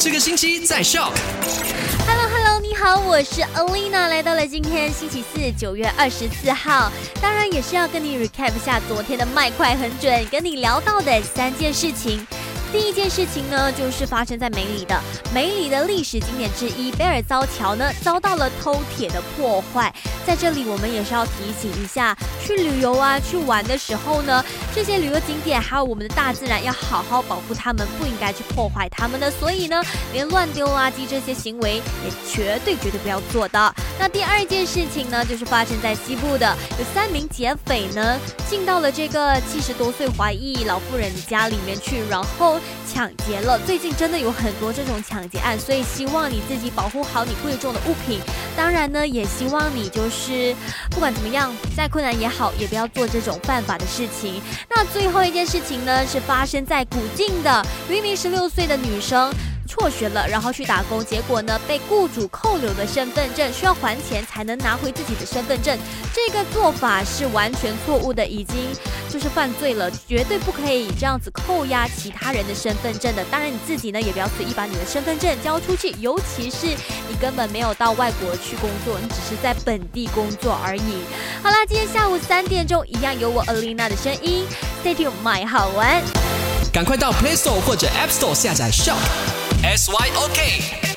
这个星期在 Shock。Hello Hello，你好，我是 Alina，来到了今天星期四九月二十四号，当然也是要跟你 recap 下昨天的麦快很准，跟你聊到的三件事情。第一件事情呢，就是发生在梅里的梅里的历史景点之一贝尔遭桥呢，遭到了偷铁的破坏。在这里，我们也是要提醒一下，去旅游啊，去玩的时候呢，这些旅游景点还有我们的大自然，要好好保护它们，不应该去破坏它们的。所以呢，连乱丢垃圾这些行为也绝对绝对不要做的。那第二件事情呢，就是发生在西部的，有三名劫匪呢，进到了这个七十多岁华裔老妇人的家里面去，然后。抢劫了，最近真的有很多这种抢劫案，所以希望你自己保护好你贵重的物品。当然呢，也希望你就是不管怎么样，再困难也好，也不要做这种犯法的事情。那最后一件事情呢，是发生在古晋的，有一名十六岁的女生。辍学了，然后去打工，结果呢被雇主扣留了身份证，需要还钱才能拿回自己的身份证。这个做法是完全错误的，已经就是犯罪了，绝对不可以这样子扣押其他人的身份证的。当然你自己呢也不要随意把你的身份证交出去，尤其是你根本没有到外国去工作，你只是在本地工作而已。好啦，今天下午三点钟一样有我 Alina 的声音，Stay tuned，买好玩，赶快到 Play Store 或者 App Store 下载 Shop。S Y O K。